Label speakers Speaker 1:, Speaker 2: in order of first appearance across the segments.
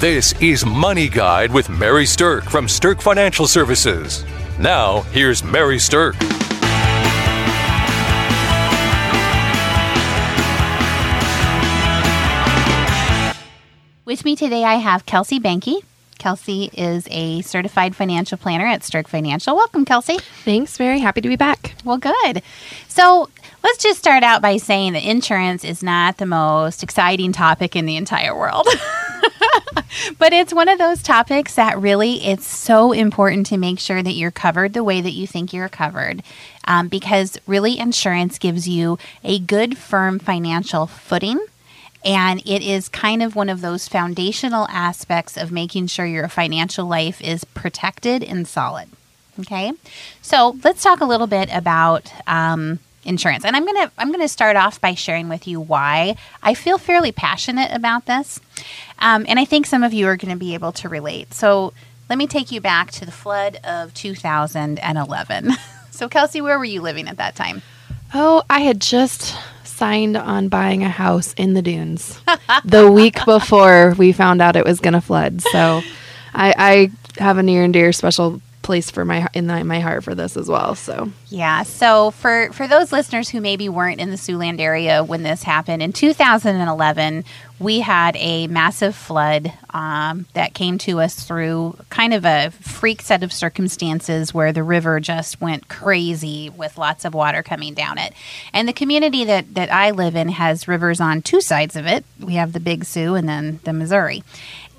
Speaker 1: This is Money Guide with Mary Stirk from Stirk Financial Services. Now, here's Mary Stirk.
Speaker 2: With me today, I have Kelsey Banky. Kelsey is a certified financial planner at Stirk Financial. Welcome, Kelsey.
Speaker 3: Thanks, Mary. Happy to be back.
Speaker 2: Well, good. So let's just start out by saying that insurance is not the most exciting topic in the entire world. but it's one of those topics that really it's so important to make sure that you're covered the way that you think you're covered um, because really insurance gives you a good firm financial footing and it is kind of one of those foundational aspects of making sure your financial life is protected and solid. Okay, so let's talk a little bit about um, insurance, and I'm gonna I'm gonna start off by sharing with you why I feel fairly passionate about this, um, and I think some of you are going to be able to relate. So let me take you back to the flood of 2011. so Kelsey, where were you living at that time?
Speaker 3: Oh, I had just signed on buying a house in the dunes the week before we found out it was going to flood. So I, I have a near and dear special place for my in my heart for this as well. So
Speaker 2: yeah. So for for those listeners who maybe weren't in the Siouxland area when this happened in 2011, we had a massive flood um, that came to us through kind of a freak set of circumstances where the river just went crazy with lots of water coming down it. And the community that that I live in has rivers on two sides of it. We have the Big Sioux and then the Missouri.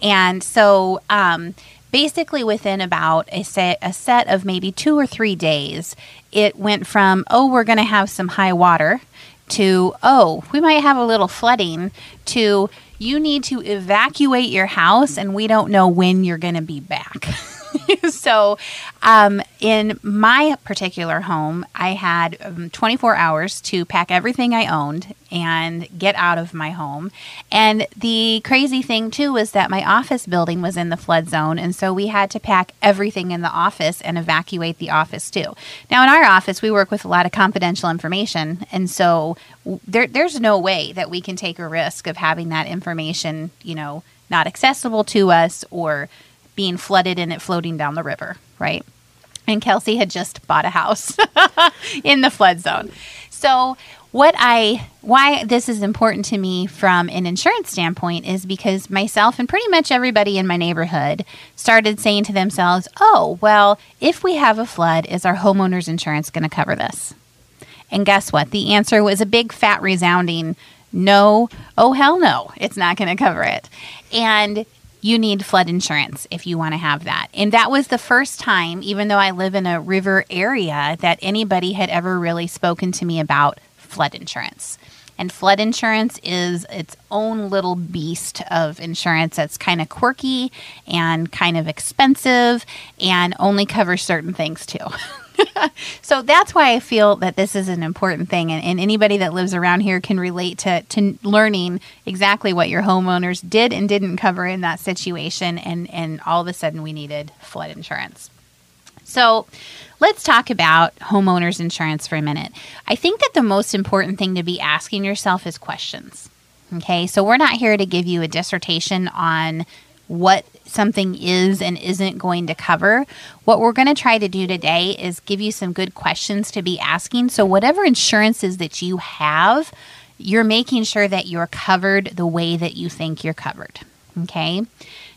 Speaker 2: And so um, basically within about a set, a set of maybe two or three days, it went from, oh, we're going to have some high water to, oh, we might have a little flooding to, you need to evacuate your house and we don't know when you're going to be back. so, um, in my particular home, I had um, 24 hours to pack everything I owned and get out of my home. And the crazy thing, too, was that my office building was in the flood zone. And so we had to pack everything in the office and evacuate the office, too. Now, in our office, we work with a lot of confidential information. And so there, there's no way that we can take a risk of having that information, you know, not accessible to us or being flooded and it floating down the river, right? And Kelsey had just bought a house in the flood zone. So, what I why this is important to me from an insurance standpoint is because myself and pretty much everybody in my neighborhood started saying to themselves, "Oh, well, if we have a flood, is our homeowners insurance going to cover this?" And guess what? The answer was a big fat resounding no. Oh hell no. It's not going to cover it. And you need flood insurance if you want to have that. And that was the first time, even though I live in a river area, that anybody had ever really spoken to me about flood insurance. And flood insurance is its own little beast of insurance that's kind of quirky and kind of expensive and only covers certain things too. so that's why I feel that this is an important thing. And, and, anybody that lives around here can relate to, to learning exactly what your homeowners did and didn't cover in that situation. And, and all of a sudden, we needed flood insurance. So let's talk about homeowners insurance for a minute. I think that the most important thing to be asking yourself is questions. Okay, so we're not here to give you a dissertation on what something is and isn't going to cover. What we're going to try to do today is give you some good questions to be asking. So, whatever insurances that you have, you're making sure that you're covered the way that you think you're covered. Okay.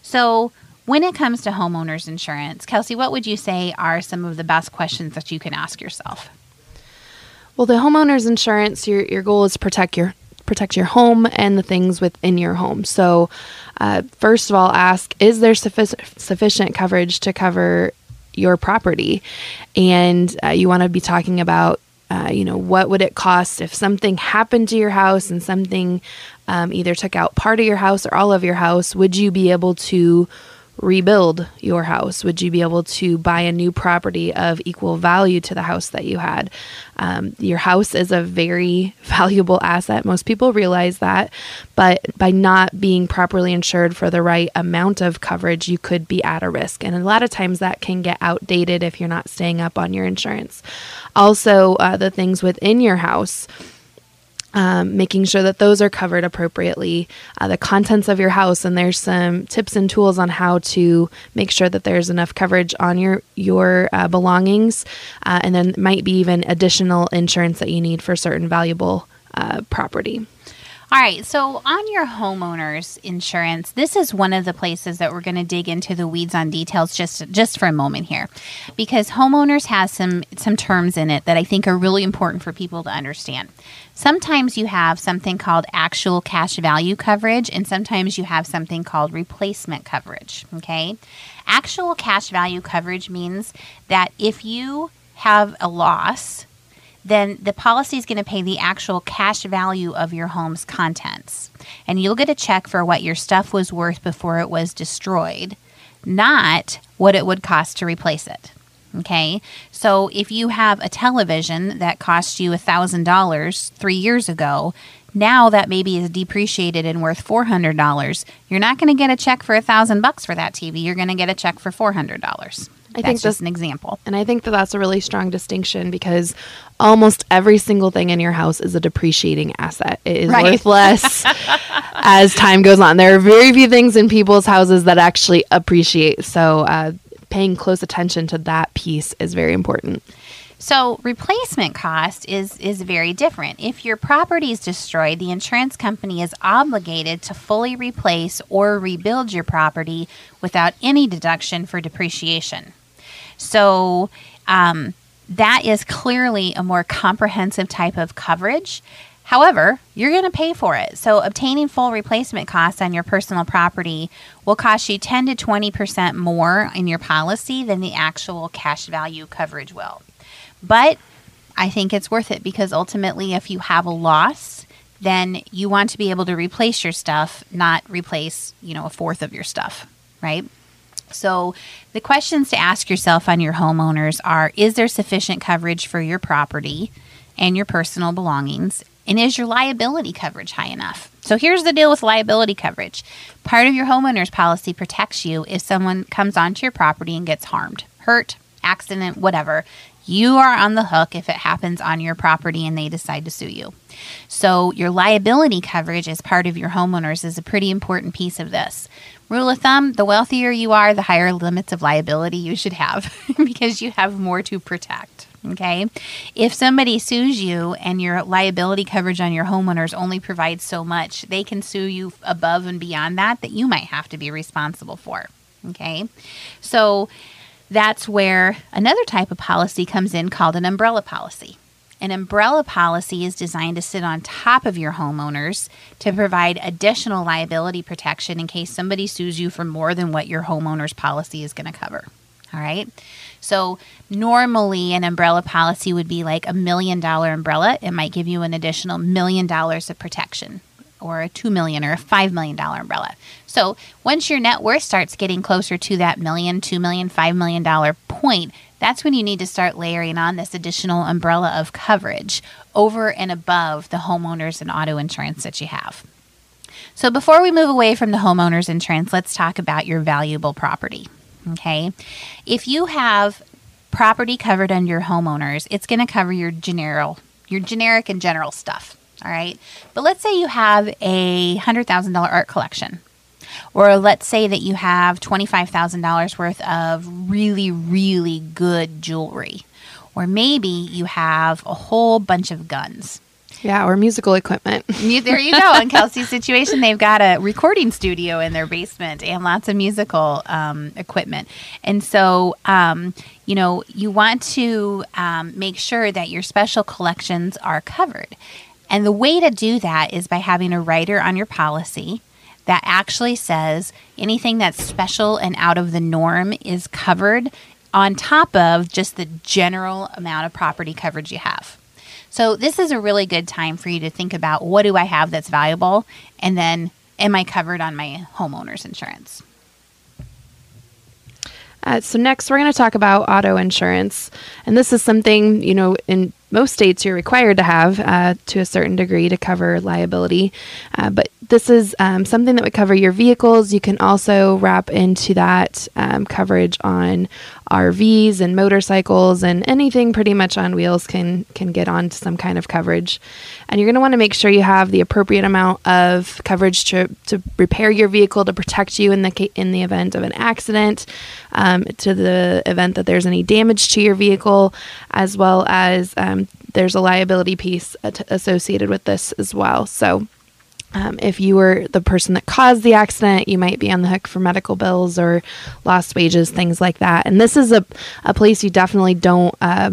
Speaker 2: So, when it comes to homeowners insurance, Kelsey, what would you say are some of the best questions that you can ask yourself?
Speaker 3: Well, the homeowners insurance, your, your goal is protect your protect your home and the things within your home. So, uh, first of all, ask is there suffic- sufficient coverage to cover your property? And uh, you want to be talking about, uh, you know, what would it cost if something happened to your house and something um, either took out part of your house or all of your house? Would you be able to rebuild your house? Would you be able to buy a new property of equal value to the house that you had? Um, your house is a very valuable asset. Most people realize that, but by not being properly insured for the right amount of coverage, you could be at a risk. And a lot of times that can get outdated if you're not staying up on your insurance. Also, uh, the things within your house um, making sure that those are covered appropriately, uh, the contents of your house, and there's some tips and tools on how to make sure that there's enough coverage on your your uh, belongings, uh, and then might be even additional insurance that you need for certain valuable uh, property.
Speaker 2: All right, so on your homeowner's insurance, this is one of the places that we're going to dig into the weeds on details just just for a moment here, because homeowners has some some terms in it that I think are really important for people to understand. Sometimes you have something called actual cash value coverage, and sometimes you have something called replacement coverage. Okay, actual cash value coverage means that if you have a loss then the policy is going to pay the actual cash value of your home's contents. And you'll get a check for what your stuff was worth before it was destroyed, not what it would cost to replace it. Okay, so if you have a television that cost you $1,000 three years ago, now that maybe is depreciated and worth $400, you're not going to get a check for a thousand bucks for that TV. You're going to get a check for $400. I that's think just an example.
Speaker 3: And I think that that's a really strong distinction because almost every single thing in your house is a depreciating asset. It is right. worth less as time goes on. There are very few things in people's houses that actually appreciate. So, uh, paying close attention to that piece is very important.
Speaker 2: So replacement cost is is very different. If your property is destroyed, the insurance company is obligated to fully replace or rebuild your property without any deduction for depreciation. So um, that is clearly a more comprehensive type of coverage. However, you're going to pay for it. So, obtaining full replacement costs on your personal property will cost you 10 to 20% more in your policy than the actual cash value coverage will. But I think it's worth it because ultimately, if you have a loss, then you want to be able to replace your stuff, not replace, you know, a fourth of your stuff, right? So, the questions to ask yourself on your homeowners are Is there sufficient coverage for your property and your personal belongings? And is your liability coverage high enough? So, here's the deal with liability coverage part of your homeowner's policy protects you if someone comes onto your property and gets harmed, hurt, accident, whatever. You are on the hook if it happens on your property and they decide to sue you. So, your liability coverage as part of your homeowners is a pretty important piece of this. Rule of thumb the wealthier you are, the higher limits of liability you should have because you have more to protect. Okay. If somebody sues you and your liability coverage on your homeowners only provides so much, they can sue you above and beyond that that you might have to be responsible for. Okay. So, that's where another type of policy comes in called an umbrella policy. An umbrella policy is designed to sit on top of your homeowners to provide additional liability protection in case somebody sues you for more than what your homeowner's policy is going to cover. All right. So, normally an umbrella policy would be like a million dollar umbrella. It might give you an additional million dollars of protection or a two million or a five million dollar umbrella. So once your net worth starts getting closer to that million, two million, five million dollar point, that's when you need to start layering on this additional umbrella of coverage over and above the homeowners and auto insurance that you have. So before we move away from the homeowners insurance, let's talk about your valuable property. Okay. If you have property covered under your homeowners, it's going to cover your general your generic and general stuff. All right. But let's say you have a $100,000 art collection. Or let's say that you have $25,000 worth of really, really good jewelry. Or maybe you have a whole bunch of guns.
Speaker 3: Yeah, or musical equipment.
Speaker 2: there you go. In Kelsey's situation, they've got a recording studio in their basement and lots of musical um, equipment. And so, um, you know, you want to um, make sure that your special collections are covered. And the way to do that is by having a rider on your policy that actually says anything that's special and out of the norm is covered on top of just the general amount of property coverage you have. So, this is a really good time for you to think about what do I have that's valuable and then am I covered on my homeowner's insurance?
Speaker 3: Uh, so next, we're going to talk about auto insurance, and this is something you know in most states you're required to have uh, to a certain degree to cover liability, uh, but this is um, something that would cover your vehicles. You can also wrap into that um, coverage on RVs and motorcycles and anything pretty much on wheels can can get onto some kind of coverage. And you're going to want to make sure you have the appropriate amount of coverage to, to repair your vehicle to protect you in the in the event of an accident, um, to the event that there's any damage to your vehicle, as well as um, there's a liability piece associated with this as well. So um, if you were the person that caused the accident, you might be on the hook for medical bills or lost wages, things like that. And this is a, a place you definitely don't uh,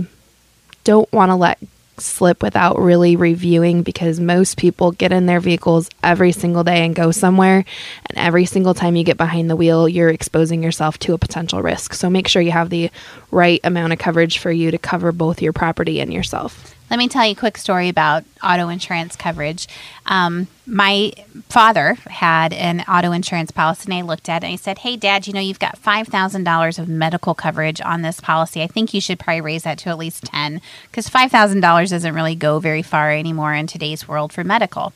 Speaker 3: don't want to let slip without really reviewing because most people get in their vehicles every single day and go somewhere. And every single time you get behind the wheel you're exposing yourself to a potential risk. So make sure you have the right amount of coverage for you to cover both your property and yourself
Speaker 2: let me tell you a quick story about auto insurance coverage. Um, my father had an auto insurance policy, and I looked at it and I said, Hey, Dad, you know, you've got $5,000 of medical coverage on this policy. I think you should probably raise that to at least 10 because $5,000 doesn't really go very far anymore in today's world for medical.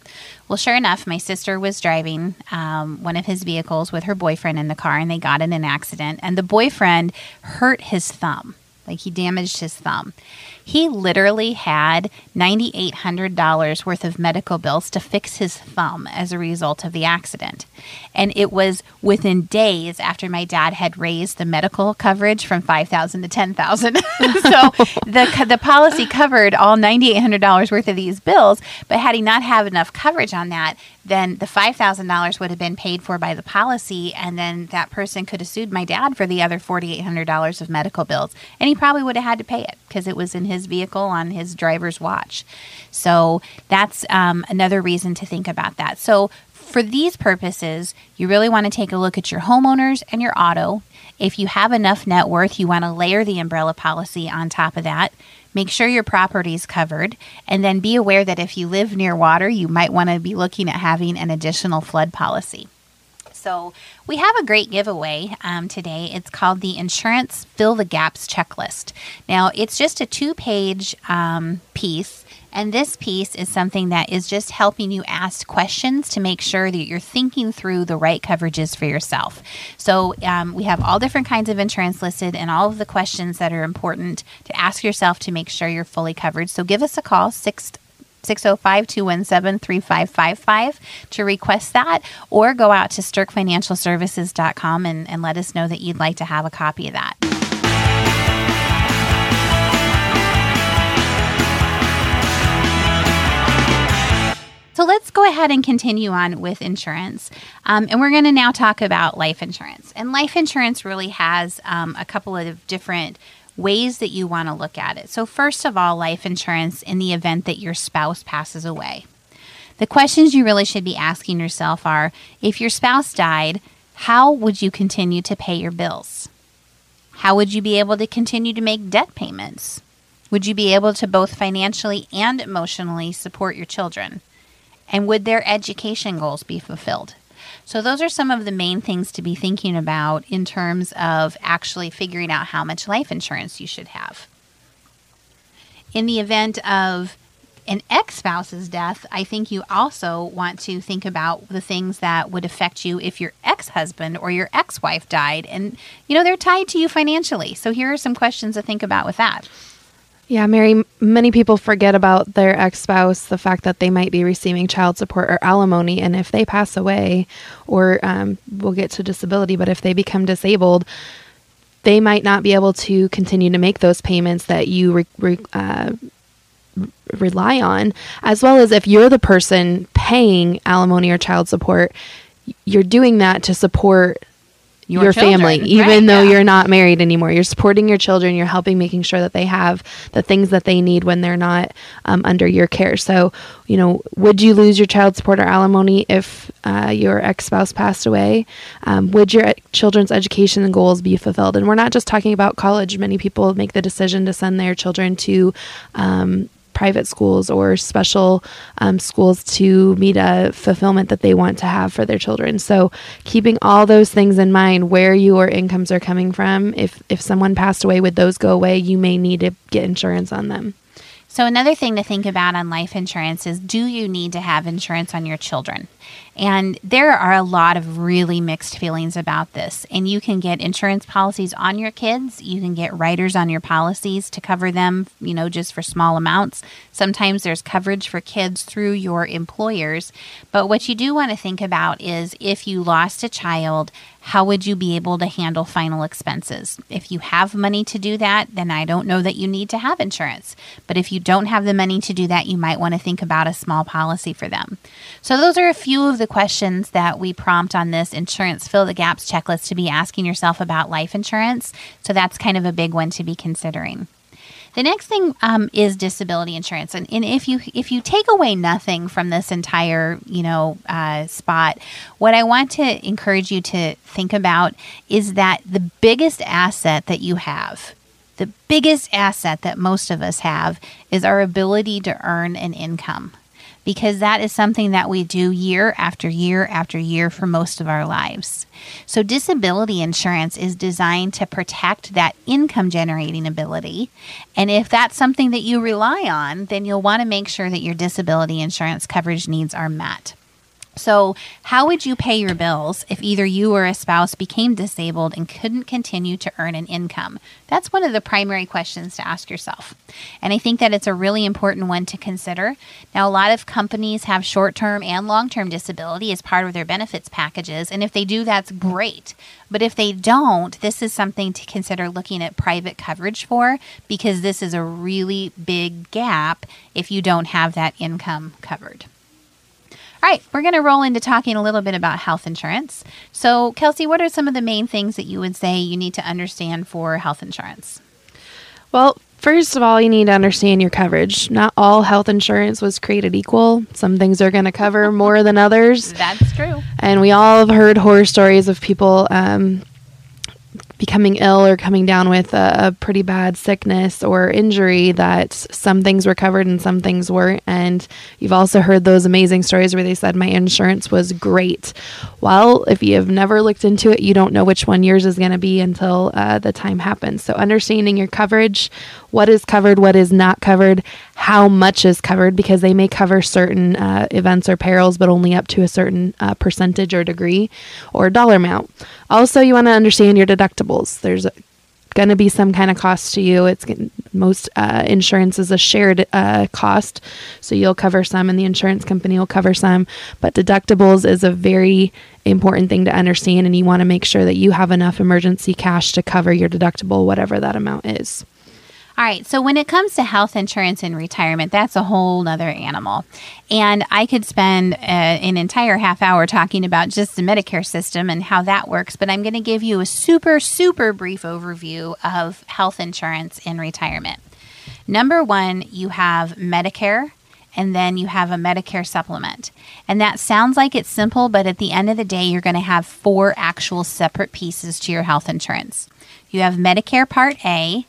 Speaker 2: Well, sure enough, my sister was driving um, one of his vehicles with her boyfriend in the car, and they got in an accident, and the boyfriend hurt his thumb. Like he damaged his thumb. He literally had $9,800 worth of medical bills to fix his thumb as a result of the accident. And it was within days after my dad had raised the medical coverage from 5000 to 10000 So the, the policy covered all $9,800 worth of these bills, but had he not had enough coverage on that, then the $5,000 would have been paid for by the policy, and then that person could have sued my dad for the other $4,800 of medical bills. And he probably would have had to pay it because it was in his vehicle on his driver's watch. So that's um, another reason to think about that. So for these purposes, you really want to take a look at your homeowners and your auto. If you have enough net worth, you want to layer the umbrella policy on top of that. Make sure your property is covered, and then be aware that if you live near water, you might want to be looking at having an additional flood policy. So, we have a great giveaway um, today. It's called the Insurance Fill the Gaps Checklist. Now, it's just a two page um, piece and this piece is something that is just helping you ask questions to make sure that you're thinking through the right coverages for yourself. So um, we have all different kinds of insurance listed and all of the questions that are important to ask yourself to make sure you're fully covered. So give us a call, 6 605 217 3555 to request that, or go out to stirkfinancialservices.com and, and let us know that you'd like to have a copy of that. So let's go ahead and continue on with insurance. Um, and we're going to now talk about life insurance. And life insurance really has um, a couple of different ways that you want to look at it. So, first of all, life insurance in the event that your spouse passes away. The questions you really should be asking yourself are if your spouse died, how would you continue to pay your bills? How would you be able to continue to make debt payments? Would you be able to both financially and emotionally support your children? And would their education goals be fulfilled? So, those are some of the main things to be thinking about in terms of actually figuring out how much life insurance you should have. In the event of an ex spouse's death, I think you also want to think about the things that would affect you if your ex husband or your ex wife died. And, you know, they're tied to you financially. So, here are some questions to think about with that.
Speaker 3: Yeah, Mary, many people forget about their ex spouse, the fact that they might be receiving child support or alimony. And if they pass away, or um, we'll get to disability, but if they become disabled, they might not be able to continue to make those payments that you re- re- uh, rely on, as well as if you're the person paying alimony or child support, you're doing that to support your, your family, even right, though yeah. you're not married anymore. You're supporting your children. You're helping making sure that they have the things that they need when they're not um, under your care. So, you know, would you lose your child support or alimony if uh, your ex spouse passed away? Um, would your children's education and goals be fulfilled? And we're not just talking about college. Many people make the decision to send their children to um, private schools or special um, schools to meet a fulfillment that they want to have for their children. So, keeping all those things in mind, where your incomes are coming from, if if someone passed away, would those go away? You may need to get insurance on them.
Speaker 2: So, another thing to think about on life insurance is do you need to have insurance on your children? And there are a lot of really mixed feelings about this. And you can get insurance policies on your kids, you can get riders on your policies to cover them, you know, just for small amounts. Sometimes there's coverage for kids through your employers. But what you do want to think about is if you lost a child, how would you be able to handle final expenses? If you have money to do that, then I don't know that you need to have insurance. But if you don't have the money to do that, you might want to think about a small policy for them. So, those are a few of the questions that we prompt on this insurance fill the gaps checklist to be asking yourself about life insurance. So, that's kind of a big one to be considering. The next thing um, is disability insurance, and, and if you if you take away nothing from this entire you know uh, spot, what I want to encourage you to think about is that the biggest asset that you have, the biggest asset that most of us have, is our ability to earn an income because that is something that we do year after year after year for most of our lives. So, disability insurance is designed to protect that income generating ability. And if that's something that you rely on, then you'll want to make sure that your disability insurance coverage needs are met. So, how would you pay your bills if either you or a spouse became disabled and couldn't continue to earn an income? That's one of the primary questions to ask yourself. And I think that it's a really important one to consider. Now, a lot of companies have short term and long term disability as part of their benefits packages. And if they do, that's great. But if they don't, this is something to consider looking at private coverage for because this is a really big gap if you don't have that income covered. All right, we're going to roll into talking a little bit about health insurance. So, Kelsey, what are some of the main things that you would say you need to understand for health insurance?
Speaker 3: Well, first of all, you need to understand your coverage. Not all health insurance was created equal. Some things are going to cover more than others.
Speaker 2: That's true.
Speaker 3: And we all have heard horror stories of people um, becoming ill or coming down with a, a, pretty bad sickness or injury that some things were covered and some things weren't. And you've also heard those amazing stories where they said, My insurance was great. Well, if you have never looked into it, you don't know which one yours is going to be until uh, the time happens. So, understanding your coverage, what is covered, what is not covered, how much is covered, because they may cover certain uh, events or perils, but only up to a certain uh, percentage or degree or dollar amount. Also, you want to understand your deductibles. There's going to be some kind of cost to you. It's most uh, insurance is a shared uh, cost, so you'll cover some, and the insurance company will cover some. But deductibles is a very important thing to understand, and you want to make sure that you have enough emergency cash to cover your deductible, whatever that amount is.
Speaker 2: All right. So when it comes to health insurance and retirement, that's a whole nother animal. And I could spend uh, an entire half hour talking about just the Medicare system and how that works. But I'm going to give you a super, super brief overview of health insurance in retirement. Number one, you have Medicare and then you have a Medicare supplement. And that sounds like it's simple, but at the end of the day, you're going to have four actual separate pieces to your health insurance. You have Medicare Part A,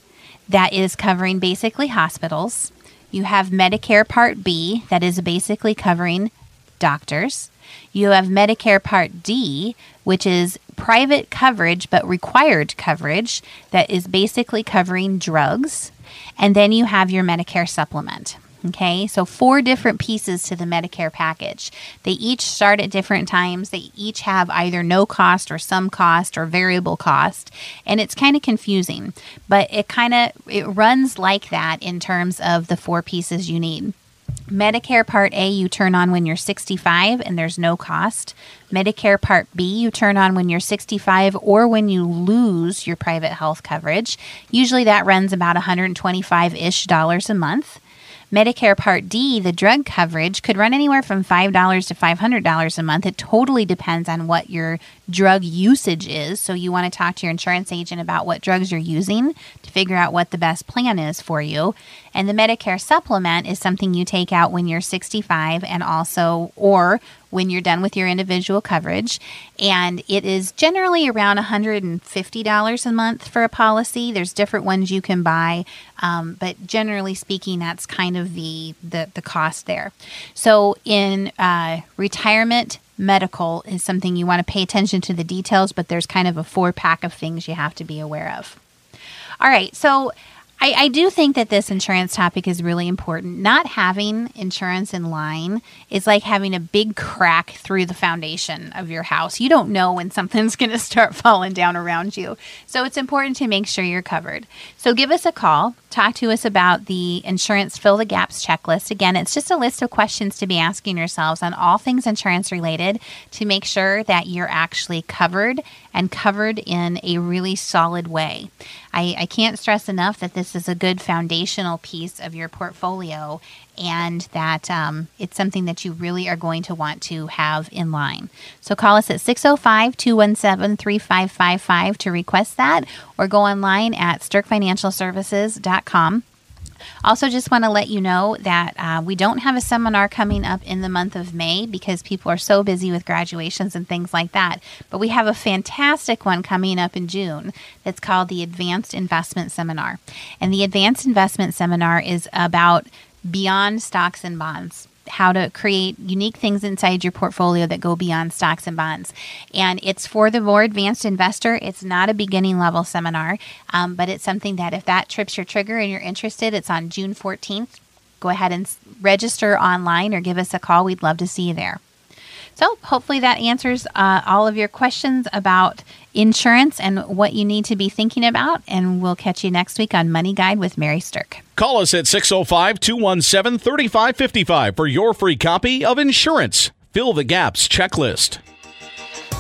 Speaker 2: that is covering basically hospitals. You have Medicare Part B, that is basically covering doctors. You have Medicare Part D, which is private coverage but required coverage, that is basically covering drugs. And then you have your Medicare supplement. Okay, so four different pieces to the Medicare package. They each start at different times. They each have either no cost or some cost or variable cost, and it's kind of confusing. But it kind of it runs like that in terms of the four pieces you need. Medicare Part A you turn on when you're 65 and there's no cost. Medicare Part B you turn on when you're 65 or when you lose your private health coverage. Usually that runs about 125 ish dollars a month. Medicare Part D, the drug coverage could run anywhere from $5 to $500 a month. It totally depends on what your drug usage is. So you want to talk to your insurance agent about what drugs you're using to figure out what the best plan is for you. And the Medicare supplement is something you take out when you're 65 and also or when you're done with your individual coverage. And it is generally around $150 a month for a policy. There's different ones you can buy, um, but generally speaking, that's kind of the, the, the cost there. So in uh, retirement, medical is something you want to pay attention to the details, but there's kind of a four pack of things you have to be aware of. All right, so I, I, do think that this insurance topic is really important. Not having insurance in line is like having a big crack through the foundation of your house. You don't know when something's going to start falling down around you. So it's important to make sure you're covered. So give us a call. Talk to us about the insurance fill the gaps checklist. Again, it's just a list of questions to be asking yourselves on all things insurance related to make sure that you're actually covered and covered in a really solid way. I, I can't stress enough that this is a good foundational piece of your portfolio and that um, it's something that you really are going to want to have in line. So call us at 605 217 3555 to request that or go online at stirkfinancialservices.com. Also, just want to let you know that uh, we don't have a seminar coming up in the month of May because people are so busy with graduations and things like that. But we have a fantastic one coming up in June that's called the Advanced Investment Seminar. And the Advanced Investment Seminar is about beyond stocks and bonds how to create unique things inside your portfolio that go beyond stocks and bonds. And it's for the more advanced investor. It's not a beginning level seminar, um, but it's something that if that trips your trigger and you're interested, it's on June 14th. Go ahead and register online or give us a call. We'd love to see you there. So, hopefully, that answers uh, all of your questions about insurance and what you need to be thinking about. And we'll catch you next week on Money Guide with Mary Stirk.
Speaker 4: Call us at 605 217 3555 for your free copy of Insurance Fill the Gaps Checklist.